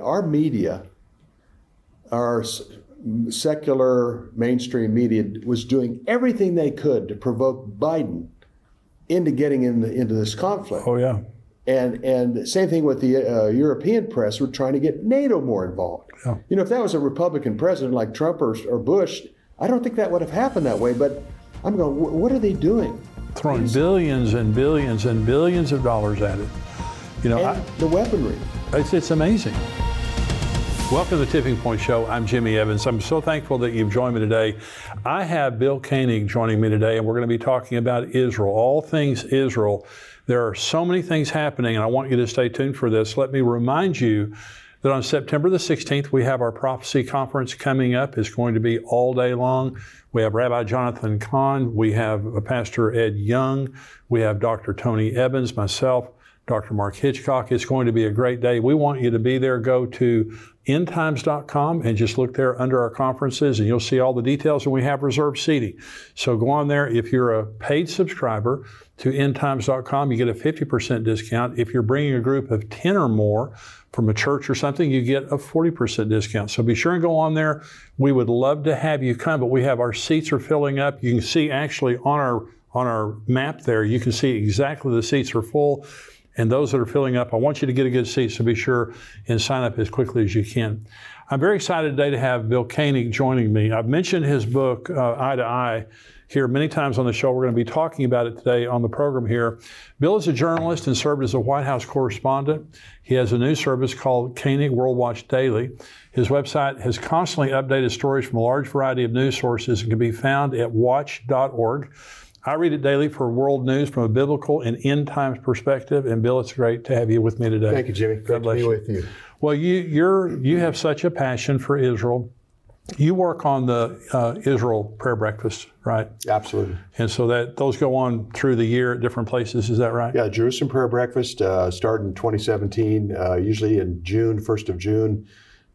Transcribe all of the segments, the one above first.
Our media, our secular mainstream media, was doing everything they could to provoke Biden into getting in the, into this conflict. Oh yeah. And and same thing with the uh, European press. We're trying to get NATO more involved. Yeah. You know, if that was a Republican president like Trump or, or Bush, I don't think that would have happened that way. But I'm going, what are they doing? Throwing billions and billions and billions of dollars at it. You know, I, the weaponry. It's, it's amazing. Welcome to the Tipping Point Show. I'm Jimmy Evans. I'm so thankful that you've joined me today. I have Bill Koenig joining me today, and we're going to be talking about Israel, all things Israel. There are so many things happening, and I want you to stay tuned for this. Let me remind you that on September the 16th, we have our prophecy conference coming up. It's going to be all day long. We have Rabbi Jonathan Cahn, we have uh, Pastor Ed Young, we have Dr. Tony Evans, myself. Dr. Mark Hitchcock. It's going to be a great day. We want you to be there. Go to endtimes.com and just look there under our conferences and you'll see all the details and we have reserved seating. So go on there. If you're a paid subscriber to endtimes.com, you get a 50% discount. If you're bringing a group of 10 or more from a church or something, you get a 40% discount. So be sure and go on there. We would love to have you come, but we have our seats are filling up. You can see actually on our on our map there, you can see exactly the seats are full. And those that are filling up, I want you to get a good seat, so be sure and sign up as quickly as you can. I'm very excited today to have Bill Koenig joining me. I've mentioned his book, uh, Eye to Eye, here many times on the show. We're going to be talking about it today on the program here. Bill is a journalist and served as a White House correspondent. He has a news service called Koenig World Watch Daily. His website has constantly updated stories from a large variety of news sources and can be found at watch.org. I read it daily for world news from a biblical and end times perspective. And Bill, it's great to have you with me today. Thank you, Jimmy. God bless to be you. with you. Well, you you're you have such a passion for Israel. You work on the uh, Israel prayer breakfast, right? Absolutely. And so that those go on through the year at different places. Is that right? Yeah, Jerusalem prayer breakfast uh, started in 2017, uh, usually in June, first of June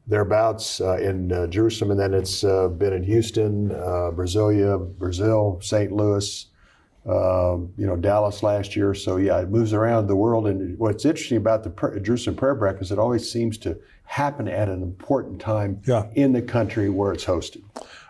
thereabouts uh, in uh, Jerusalem, and then it's uh, been in Houston, uh, Brasilia, Brazil, St. Louis, um, you know, Dallas last year. So yeah, it moves around the world. And what's interesting about the Jerusalem prayer breakfast, it always seems to happen at an important time yeah. in the country where it's hosted.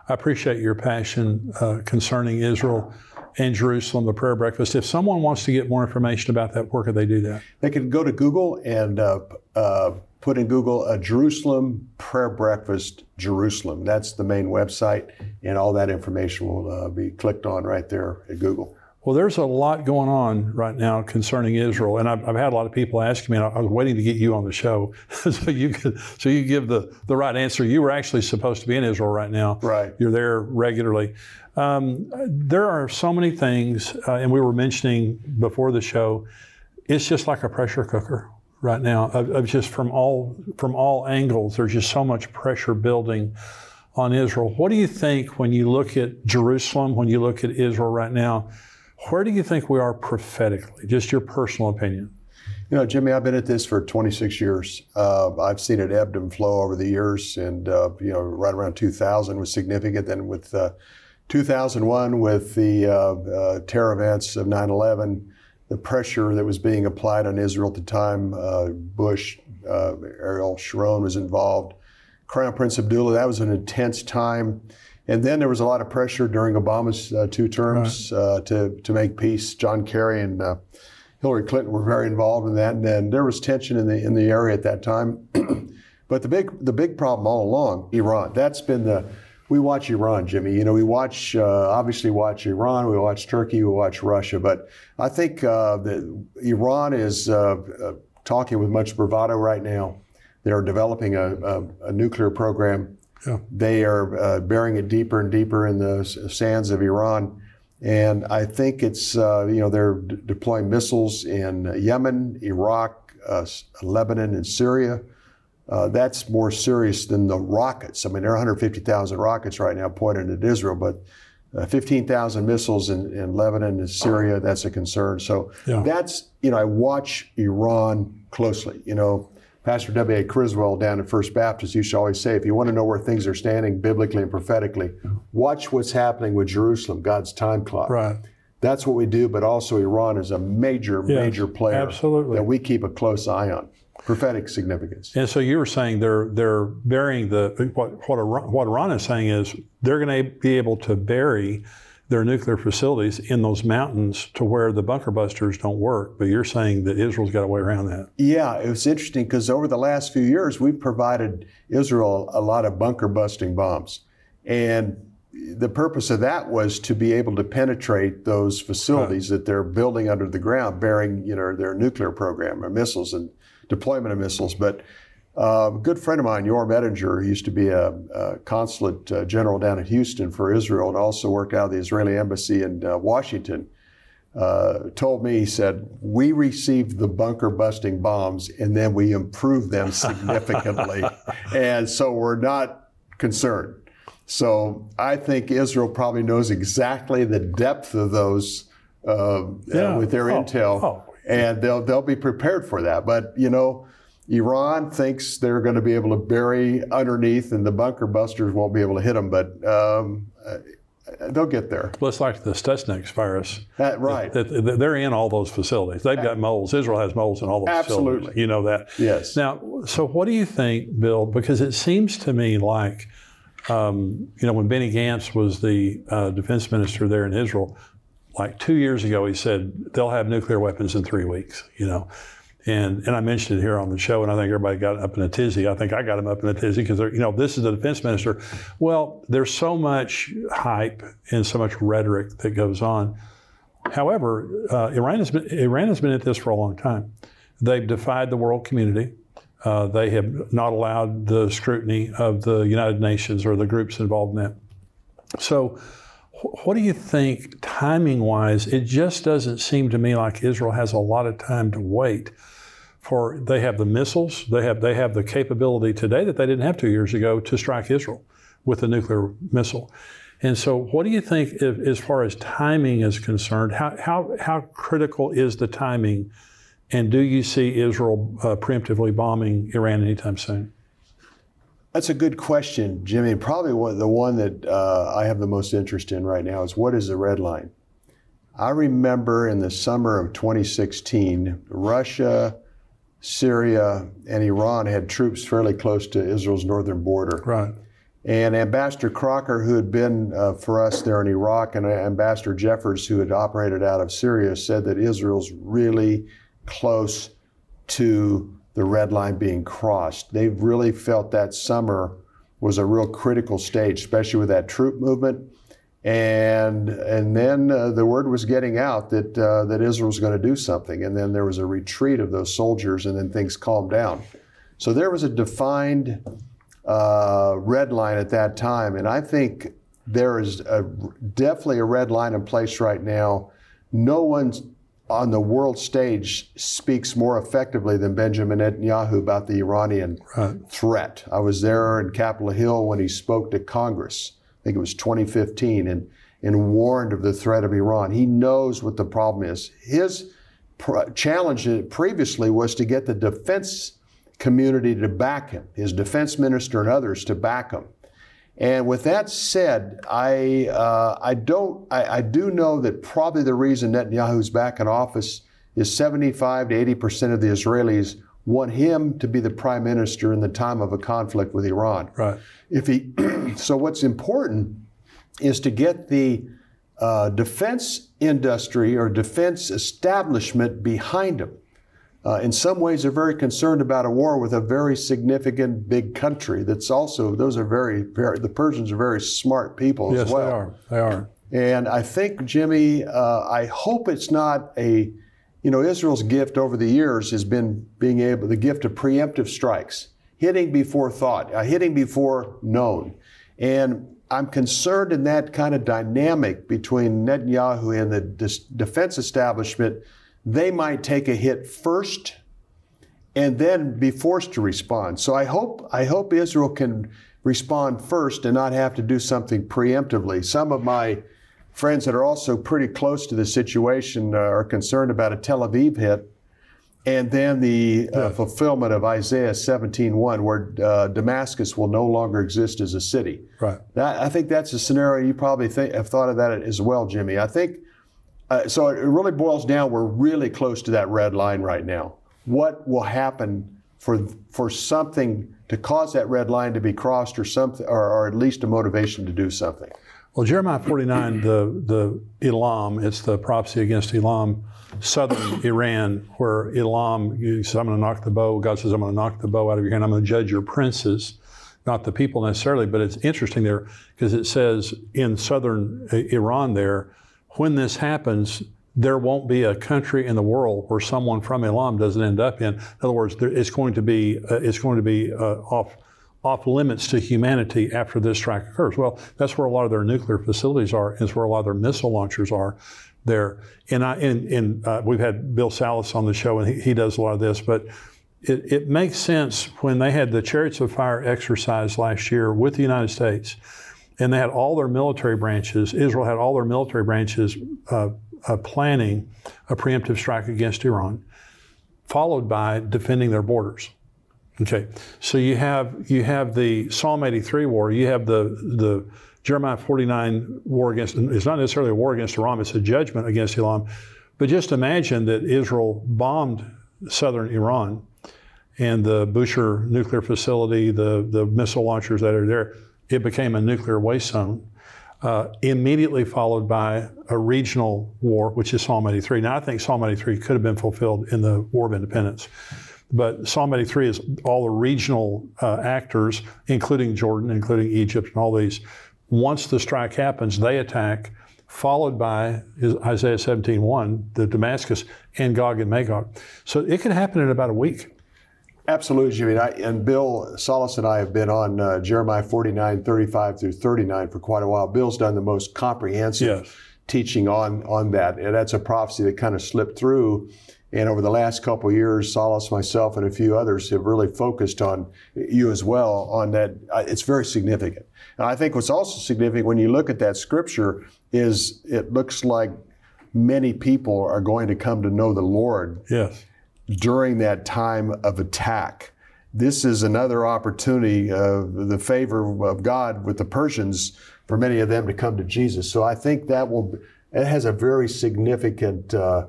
I appreciate your passion uh, concerning Israel and Jerusalem, the prayer breakfast. If someone wants to get more information about that, where could they do that? They can go to Google and uh, uh, put in Google a Jerusalem prayer breakfast Jerusalem. That's the main website, and all that information will uh, be clicked on right there at Google. Well, there's a lot going on right now concerning Israel, and I've, I've had a lot of people ask me. And I was waiting to get you on the show, so you could, so you give the the right answer. You were actually supposed to be in Israel right now. Right. You're there regularly. Um, there are so many things, uh, and we were mentioning before the show. It's just like a pressure cooker right now, of, of just from all from all angles. There's just so much pressure building on Israel. What do you think when you look at Jerusalem? When you look at Israel right now? Where do you think we are prophetically? Just your personal opinion. You know, Jimmy, I've been at this for 26 years. Uh, I've seen it ebbed and flow over the years, and uh, you know, right around 2000 was significant. Then with uh, 2001, with the uh, uh, terror events of 9/11, the pressure that was being applied on Israel at the time, uh, Bush, Ariel Sharon was involved. Crown Prince Abdullah, that was an intense time. And then there was a lot of pressure during Obama's uh, two terms right. uh, to to make peace. John Kerry and uh, Hillary Clinton were very involved in that, and, and there was tension in the in the area at that time. but the big the big problem all along, Iran. That's been the we watch Iran, Jimmy. You know, we watch uh, obviously watch Iran, we watch Turkey, we watch Russia. But I think uh, that Iran is uh, talking with much bravado right now. They're developing a, a, a nuclear program yeah. They are uh, burying it deeper and deeper in the sands of Iran. And I think it's, uh, you know, they're d- deploying missiles in Yemen, Iraq, uh, Lebanon, and Syria. Uh, that's more serious than the rockets. I mean, there are 150,000 rockets right now pointed at Israel, but uh, 15,000 missiles in, in, Lebanon and Syria, that's a concern. So yeah. that's, you know, I watch Iran closely. You know, Pastor W.A. Criswell down at First Baptist used to always say, if you want to know where things are standing biblically and prophetically, watch what's happening with Jerusalem, God's time clock. Right. That's what we do, but also Iran is a major, yes, major player absolutely. that we keep a close eye on. prophetic significance. And so you were saying they're they're burying the what what Iran, what Iran is saying is they're going to be able to bury their nuclear facilities in those mountains to where the bunker busters don't work. But you're saying that Israel's got a way around that. Yeah, it was interesting because over the last few years, we've provided Israel a lot of bunker busting bombs. And the purpose of that was to be able to penetrate those facilities right. that they're building under the ground, bearing you know their nuclear program or missiles and deployment of missiles. But uh, a good friend of mine, Yoram Ettinger, used to be a, a consulate uh, general down in Houston for Israel and also worked out of the Israeli embassy in uh, Washington. Uh, told me, he said, we received the bunker busting bombs and then we improved them significantly. and so we're not concerned. So I think Israel probably knows exactly the depth of those uh, yeah. with their oh, intel, oh. and they'll they'll be prepared for that. But you know, Iran thinks they're going to be able to bury underneath, and the bunker busters won't be able to hit them. But um, uh, they'll get there. Well, it's like the Stuxnet virus. That, right. They're in all those facilities. They've got moles. Israel has moles in all those facilities. Absolutely. facilities. You know that. Yes. Now, so what do you think, Bill? Because it seems to me like, um, you know, when Benny Gantz was the uh, defense minister there in Israel, like two years ago, he said they'll have nuclear weapons in three weeks. You know. And, and I mentioned it here on the show, and I think everybody got up in a tizzy. I think I got them up in a tizzy because, you know, this is the defense minister. Well, there's so much hype and so much rhetoric that goes on. However, uh, Iran, has been, Iran has been at this for a long time. They've defied the world community. Uh, they have not allowed the scrutiny of the United Nations or the groups involved in that. So, what do you think timing wise? It just doesn't seem to me like Israel has a lot of time to wait for they have the missiles, they have they have the capability today that they didn't have two years ago to strike Israel with a nuclear missile. And so, what do you think, if, as far as timing is concerned? How, how, how critical is the timing? And do you see Israel uh, preemptively bombing Iran anytime soon? That's a good question, Jimmy. Probably one, the one that uh, I have the most interest in right now is what is the red line? I remember in the summer of 2016, Russia Syria and Iran had troops fairly close to Israel's northern border. Right. And Ambassador Crocker, who had been uh, for us there in Iraq, and Ambassador Jeffers, who had operated out of Syria, said that Israel's really close to the red line being crossed. They've really felt that summer was a real critical stage, especially with that troop movement and and then uh, the word was getting out that uh, that Israel was going to do something, and then there was a retreat of those soldiers, and then things calmed down. So there was a defined uh, red line at that time, and I think there is a, definitely a red line in place right now. No one on the world stage speaks more effectively than Benjamin Netanyahu about the Iranian right. threat. I was there in Capitol Hill when he spoke to Congress I think it was 2015, and, and warned of the threat of Iran. He knows what the problem is. His pr- challenge previously was to get the defense community to back him, his defense minister and others to back him. And with that said, I uh, I don't I, I, do know that probably the reason Netanyahu's back in office is 75 to 80 percent of the Israelis want him to be the prime minister in the time of a conflict with Iran. Right. If he, so what's important is to get the uh, defense industry or defense establishment behind him. Uh, in some ways, they're very concerned about a war with a very significant big country. That's also those are very, very the Persians are very smart people yes, as well. they are. They are. And I think Jimmy, uh, I hope it's not a you know, Israel's gift over the years has been being able, the gift of preemptive strikes, hitting before thought, uh, hitting before known. And I'm concerned in that kind of dynamic between Netanyahu and the defense establishment. They might take a hit first and then be forced to respond. So I hope, I hope Israel can respond first and not have to do something preemptively. Some of my friends that are also pretty close to the situation uh, are concerned about a Tel Aviv hit and then the uh, fulfillment of Isaiah 17:1, where uh, Damascus will no longer exist as a city. Right. That, I think that's a scenario you probably think, have thought of that as well, Jimmy. I think uh, so. It really boils down. We're really close to that red line right now. What will happen for for something to cause that red line to be crossed, or something, or, or at least a motivation to do something. Well, Jeremiah 49, the, the Elam, it's the prophecy against Elam, southern Iran, where Elam says, I'm going to knock the bow. God says, I'm going to knock the bow out of your hand. I'm going to judge your princes, not the people necessarily. But it's interesting there because it says in southern Iran there, when this happens, there won't be a country in the world where someone from Elam doesn't end up in. In other words, there, it's going to be uh, it's going to be uh, off off limits to humanity after this strike occurs. Well, that's where a lot of their nuclear facilities are. Is where a lot of their missile launchers are. There, and I and, and uh, we've had Bill Salus on the show, and he, he does a lot of this, but. It, it makes sense when they had the Chariots of Fire exercise last year with the United States, and they had all their military branches. Israel had all their military branches uh, uh, planning a preemptive strike against Iran, followed by defending their borders. Okay, so you have you have the Psalm 83 war. You have the the Jeremiah 49 war against. It's not necessarily a war against Iran. It's a judgment against Iran. But just imagine that Israel bombed southern Iran and the Bushehr nuclear facility, the the missile launchers that are there. It became a nuclear waste zone uh, immediately followed by a regional war, which is Psalm 83. Now, I think Psalm 83 could have been fulfilled in the War of Independence. But Psalm 83 is all the regional uh, actors, including Jordan, including Egypt, and all these. Once the strike happens, they attack, followed by Isaiah 17:1, the Damascus, and Gog and Magog. So it could happen in about a week. Absolutely, Jimmy. I, and Bill Salus and I have been on uh, Jeremiah 49, 35 through 39 for quite a while. Bill's done the most comprehensive yes. teaching on, on that. And that's a prophecy that kind of slipped through. And over the last couple years, Salus, myself, and a few others have really focused on you as well on that. Uh, it's very significant. And I think what's also significant when you look at that scripture is it looks like many people are going to come to know the Lord. Yes during that time of attack. This is another opportunity, uh, the favor of God with the Persians, for many of them to come to Jesus. So I think that will, it has a very significant uh,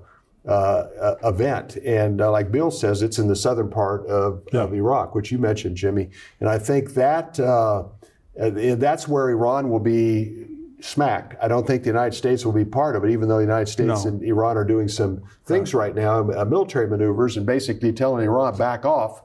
uh, event. And uh, like Bill says, it's in the southern part of, yeah. of Iraq, which you mentioned, Jimmy. And I think that uh, that's where Iran will be smacked. I don't think the United States will be part of it, even though the United States no. and Iran are doing some things right, right now, uh, military maneuvers, and basically telling Iran back off.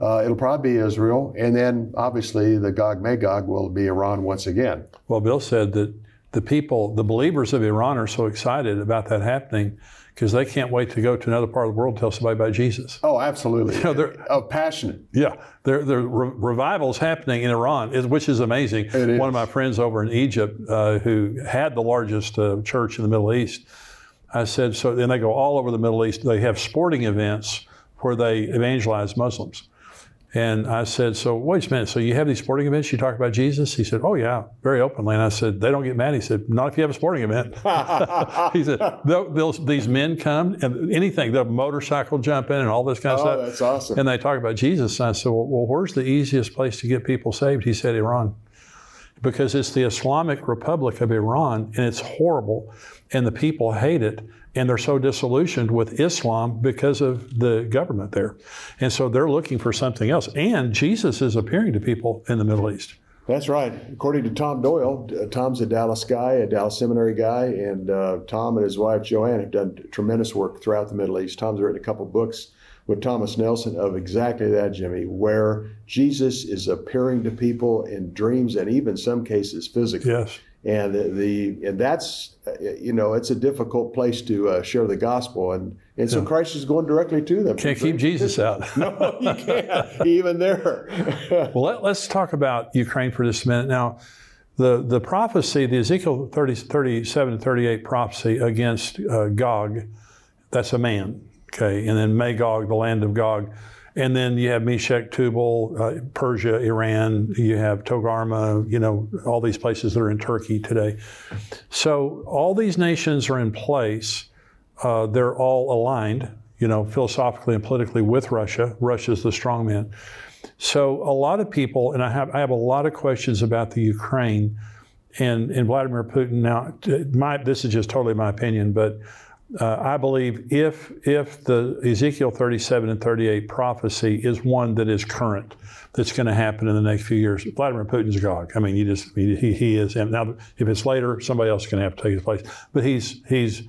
Uh, it'll probably be Israel, and then obviously the Gog Magog will be Iran once again. Well, Bill said that the people, the believers of Iran, are so excited about that happening because they can't wait to go to another part of the world to tell somebody about Jesus. Oh, absolutely. You know, they're oh, passionate. Yeah, there there re- revivals happening in Iran, which is amazing. It is. One of my friends over in Egypt, uh, who had the largest uh, church in the Middle East, I said, so then they go all over the Middle East. They have sporting events where they evangelize Muslims. And I said, So wait a minute. So you have these sporting events, you talk about Jesus? He said, Oh, yeah, very openly. And I said, They don't get mad. He said, Not if you have a sporting event. he said, they'll, they'll, These men come and anything, they'll motorcycle jump in and all this kind of oh, stuff. that's awesome. And they talk about Jesus. And I said, well, well, where's the easiest place to get people saved? He said, Iran. Because it's the Islamic Republic of Iran and it's horrible and the people hate it and they're so disillusioned with Islam because of the government there. And so they're looking for something else. And Jesus is appearing to people in the Middle East. That's right. According to Tom Doyle, uh, Tom's a Dallas guy, a Dallas seminary guy, and uh, Tom and his wife Joanne have done tremendous work throughout the Middle East. Tom's written a couple books with Thomas Nelson of exactly that, Jimmy, where Jesus is appearing to people in dreams and even some cases physically. Yes and the and that's you know it's a difficult place to uh, share the gospel and and so. Christ is going directly to them. Can't keep Jesus out. no, you can't even there. well, let, us talk about Ukraine for just a minute now. The, the prophecy, the Ezekiel 30, 37 and 38 prophecy against uh, Gog, that's a man, okay? And then Magog, the land of Gog, and then you have Meshech, Tubal, uh, Persia, Iran. You have Togarmah. You know all these places that are in Turkey today. So all these nations are in place. Uh, they're all aligned, you know, philosophically and politically with Russia. Russia's the strong man. So a lot of people, and I have I have a lot of questions about the Ukraine and, and Vladimir Putin. Now, my, this is just totally my opinion, but uh, I believe if if the Ezekiel 37 and 38 prophecy is one that is current, that's going to happen in the next few years, Vladimir Putin's Gog. I mean, you just he, he is. And now, if it's later, somebody else is going to have to take his place. But he's he's,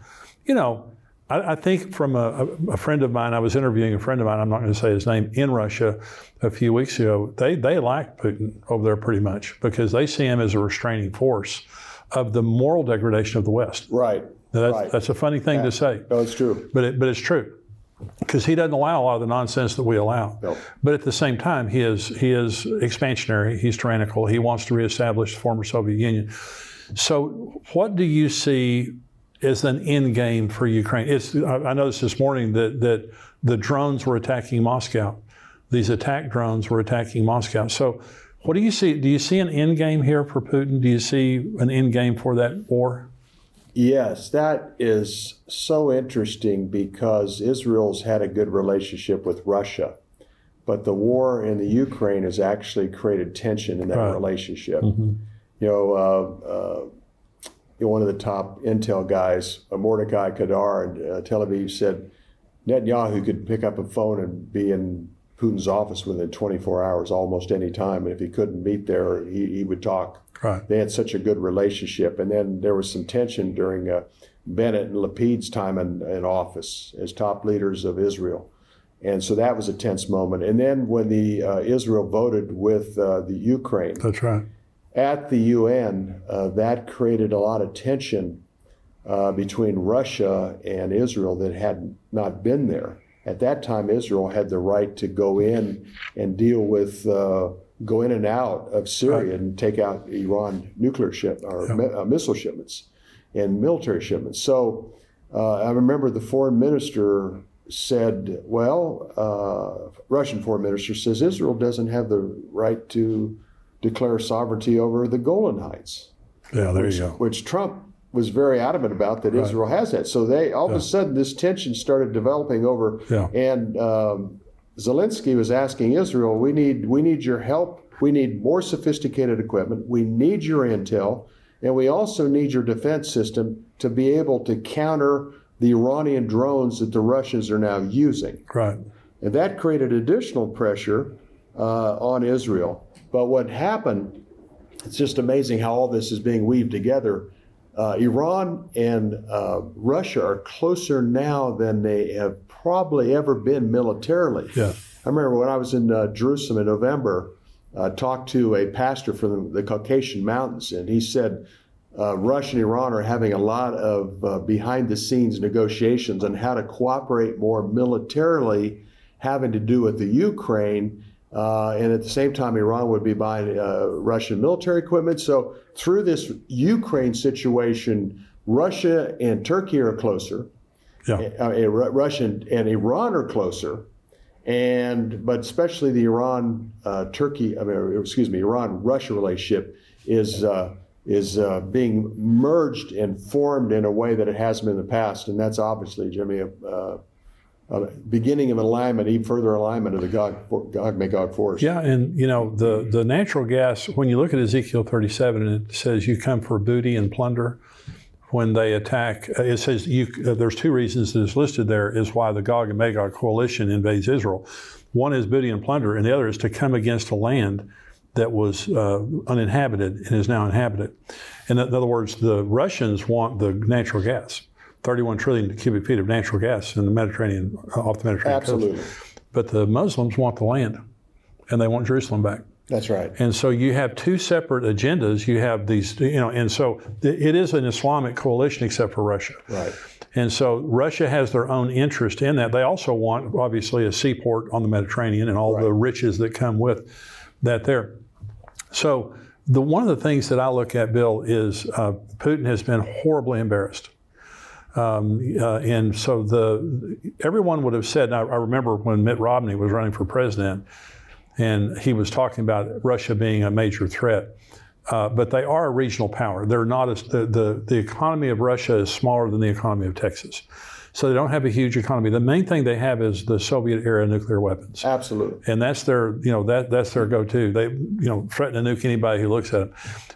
you know, I, I think from a, a, friend of mine, I was interviewing a friend of mine. I'm not going to say his name in Russia a few weeks ago. They they like Putin over there pretty much because they see him as a restraining force of the moral degradation of the West. Right. That's, right. that's a funny thing Yeah. to say, No, it's true. but it, but it's true because he doesn't allow a lot of the nonsense that we allow. No. But at the same time, he is he is expansionary. He's tyrannical. He wants to reestablish the former Soviet Union. So, what do you see as an end game for Ukraine? It's I I noticed this morning that that the drones were attacking Moscow. These attack drones were attacking Moscow. So, what do you see? Do you see an end game here for Putin? Do you see an end game for that war? Yes, that is so interesting because Israel's had a good relationship with Russia, but the war in the Ukraine has actually created tension in that Right. relationship. You know, uh, uh, one of the top intel guys, uh, Mordechai Kedar in uh, Tel Aviv, said Netanyahu could pick up a phone and be in Putin's office within 24 hours, almost any time. And if he couldn't meet there, he, he would talk. Right. They had such a good relationship. And then there was some tension during uh, Bennett and Lapid's time in, in office as top leaders of Israel. And so that was a tense moment. And then when the uh, Israel voted with uh, the Ukraine, That's right. at the UN, uh, that created a lot of tension uh, between Russia and Israel that had not been there. At that time, Israel had the right to go in and deal with, uh, go in and out of Syria and take out Iran nuclear ship or mi- uh, missile shipments and military shipments. So uh, I remember the foreign minister said, well, uh, Russian foreign minister says Israel doesn't have the right to declare sovereignty over the Golan Heights, Yeah, there which, you go. which Trump was very adamant about that Israel has that. So they all of a sudden this tension started developing over, Yeah. and um, Zelensky was asking Israel, "We need we need your help. We need more sophisticated equipment. We need your intel, and we also need your defense system to be able to counter the Iranian drones that the Russians are now using." Right. And that created additional pressure uh, on Israel. But what happened, it's just amazing how all this is being weaved together. Uh, Iran and uh, Russia are closer now than they have probably ever been militarily. Yeah. I remember when I was in uh, Jerusalem in November, uh, talked to a pastor from the, the Caucasian Mountains, and he said uh, Russia and Iran are having a lot of uh, behind the scenes negotiations on how to cooperate more militarily, having to do with the Ukraine. Uh, and at the same time, Iran would be buying uh, Russian military equipment. So, through this Ukraine situation, Russia and Turkey are closer Yeah. uh, Russia and, and Iran are closer, and but especially the Iran uh, Turkey, I mean, excuse me, Iran Russia relationship is uh, is uh, being merged and formed in a way that it hasn't been in the past, and that's obviously, Jimmy, a, beginning of alignment, even further alignment of the Gog, Gog Magog force. Yeah, and you know the the natural gas. When you look at Ezekiel 37, and it says you come for booty and plunder. When they attack, uh, it says you. Uh, there's two reasons that is listed there is why the Gog and Magog coalition invades Israel. One is booty and plunder, and the other is to come against a land that was uh, uninhabited and is now inhabited. In, in other words, the Russians want the natural gas, 31 trillion cubic feet of natural gas in the Mediterranean, uh, off the Mediterranean coast. Absolutely, But the Muslims want the land, and they want Jerusalem back. that's right. And so you have two separate agendas. You have these, you know, and so it is an Islamic coalition except for Russia. Right. And so Russia has their own interest in that. They also want, obviously, a seaport on the Mediterranean and all the riches that come with that there. So the one of the things that I look at, Bill, is uh, Putin has been horribly embarrassed. Um, uh, and so the everyone would have said. I, I remember when Mitt Romney was running for president, and he was talking about Russia being a major threat. Uh, but they are a regional power. They're not as the, the the economy of Russia is smaller than the economy of Texas, so they don't have a huge economy. The main thing they have is the Soviet era nuclear weapons Absolutely. and that's their you know that that's their go-to. They you know threaten to nuke anybody who looks at them.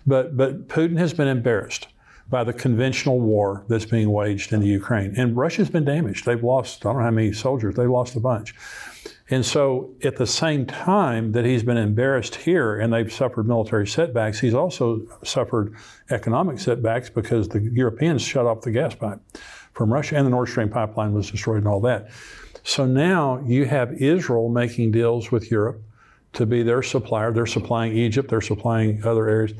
But but Putin has been embarrassed by the conventional war that's being waged in the Ukraine. And Russia's been damaged. They've lost, I don't know how many soldiers, they've lost a bunch. And so, at the same time that he's been embarrassed here and they've suffered military setbacks, he's also suffered economic setbacks because the Europeans shut off the gas pipe from Russia and the Nord Stream pipeline was destroyed and all that. So now you have Israel making deals with Europe to be their supplier. They're supplying Egypt, they're supplying other areas,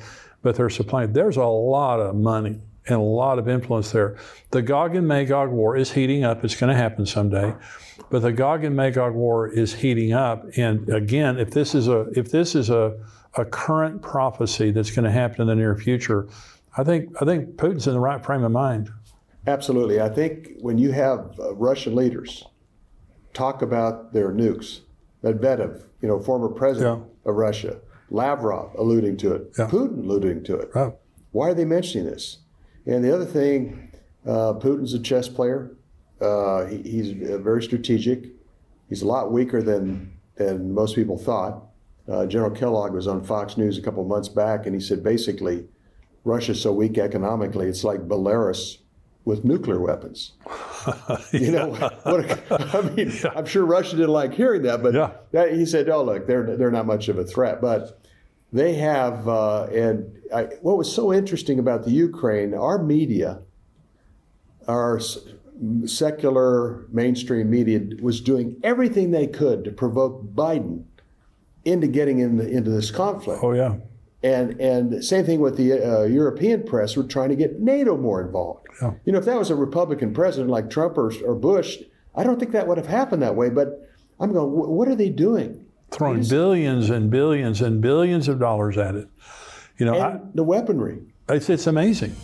but they're supplying. There's a lot of money and a lot of influence there. The Gog and Magog war is heating up. It's going to happen someday. But the Gog and Magog war is heating up. And again, if this is a if this is a, a current prophecy that's going to happen in the near future, I think I think Putin's in the right frame of mind. Absolutely. I think when you have uh, Russian leaders talk about their nukes, Medvedev, you know, former president Yeah. of Russia, Lavrov alluding to it, Yeah. Putin alluding to it. Why are they mentioning this? And the other thing, uh, Putin's a chess player. Uh, he, he's uh, very strategic. He's a lot weaker than than most people thought. Uh, General Kellogg was on Fox News a couple of months back, and he said basically, Russia's so weak economically, it's like Belarus with nuclear weapons. You know, what a, I mean, I'm sure Russia didn't like hearing that, but Yeah. that, he said, "Oh, look, they're they're not much of a threat." But they have, uh, and I, what was so interesting about the Ukraine, our media, our secular mainstream media, was doing everything they could to provoke Biden into getting in the, into this conflict. Oh yeah. And and same thing with the uh, European press. We're trying to get NATO more involved. Yeah. You know, if that was a Republican president like Trump or, or Bush, I don't think that would have happened that way. But I'm going, what are they doing? Throwing billions and billions and billions of dollars at it. You know, I, the weaponry. it's, it's amazing.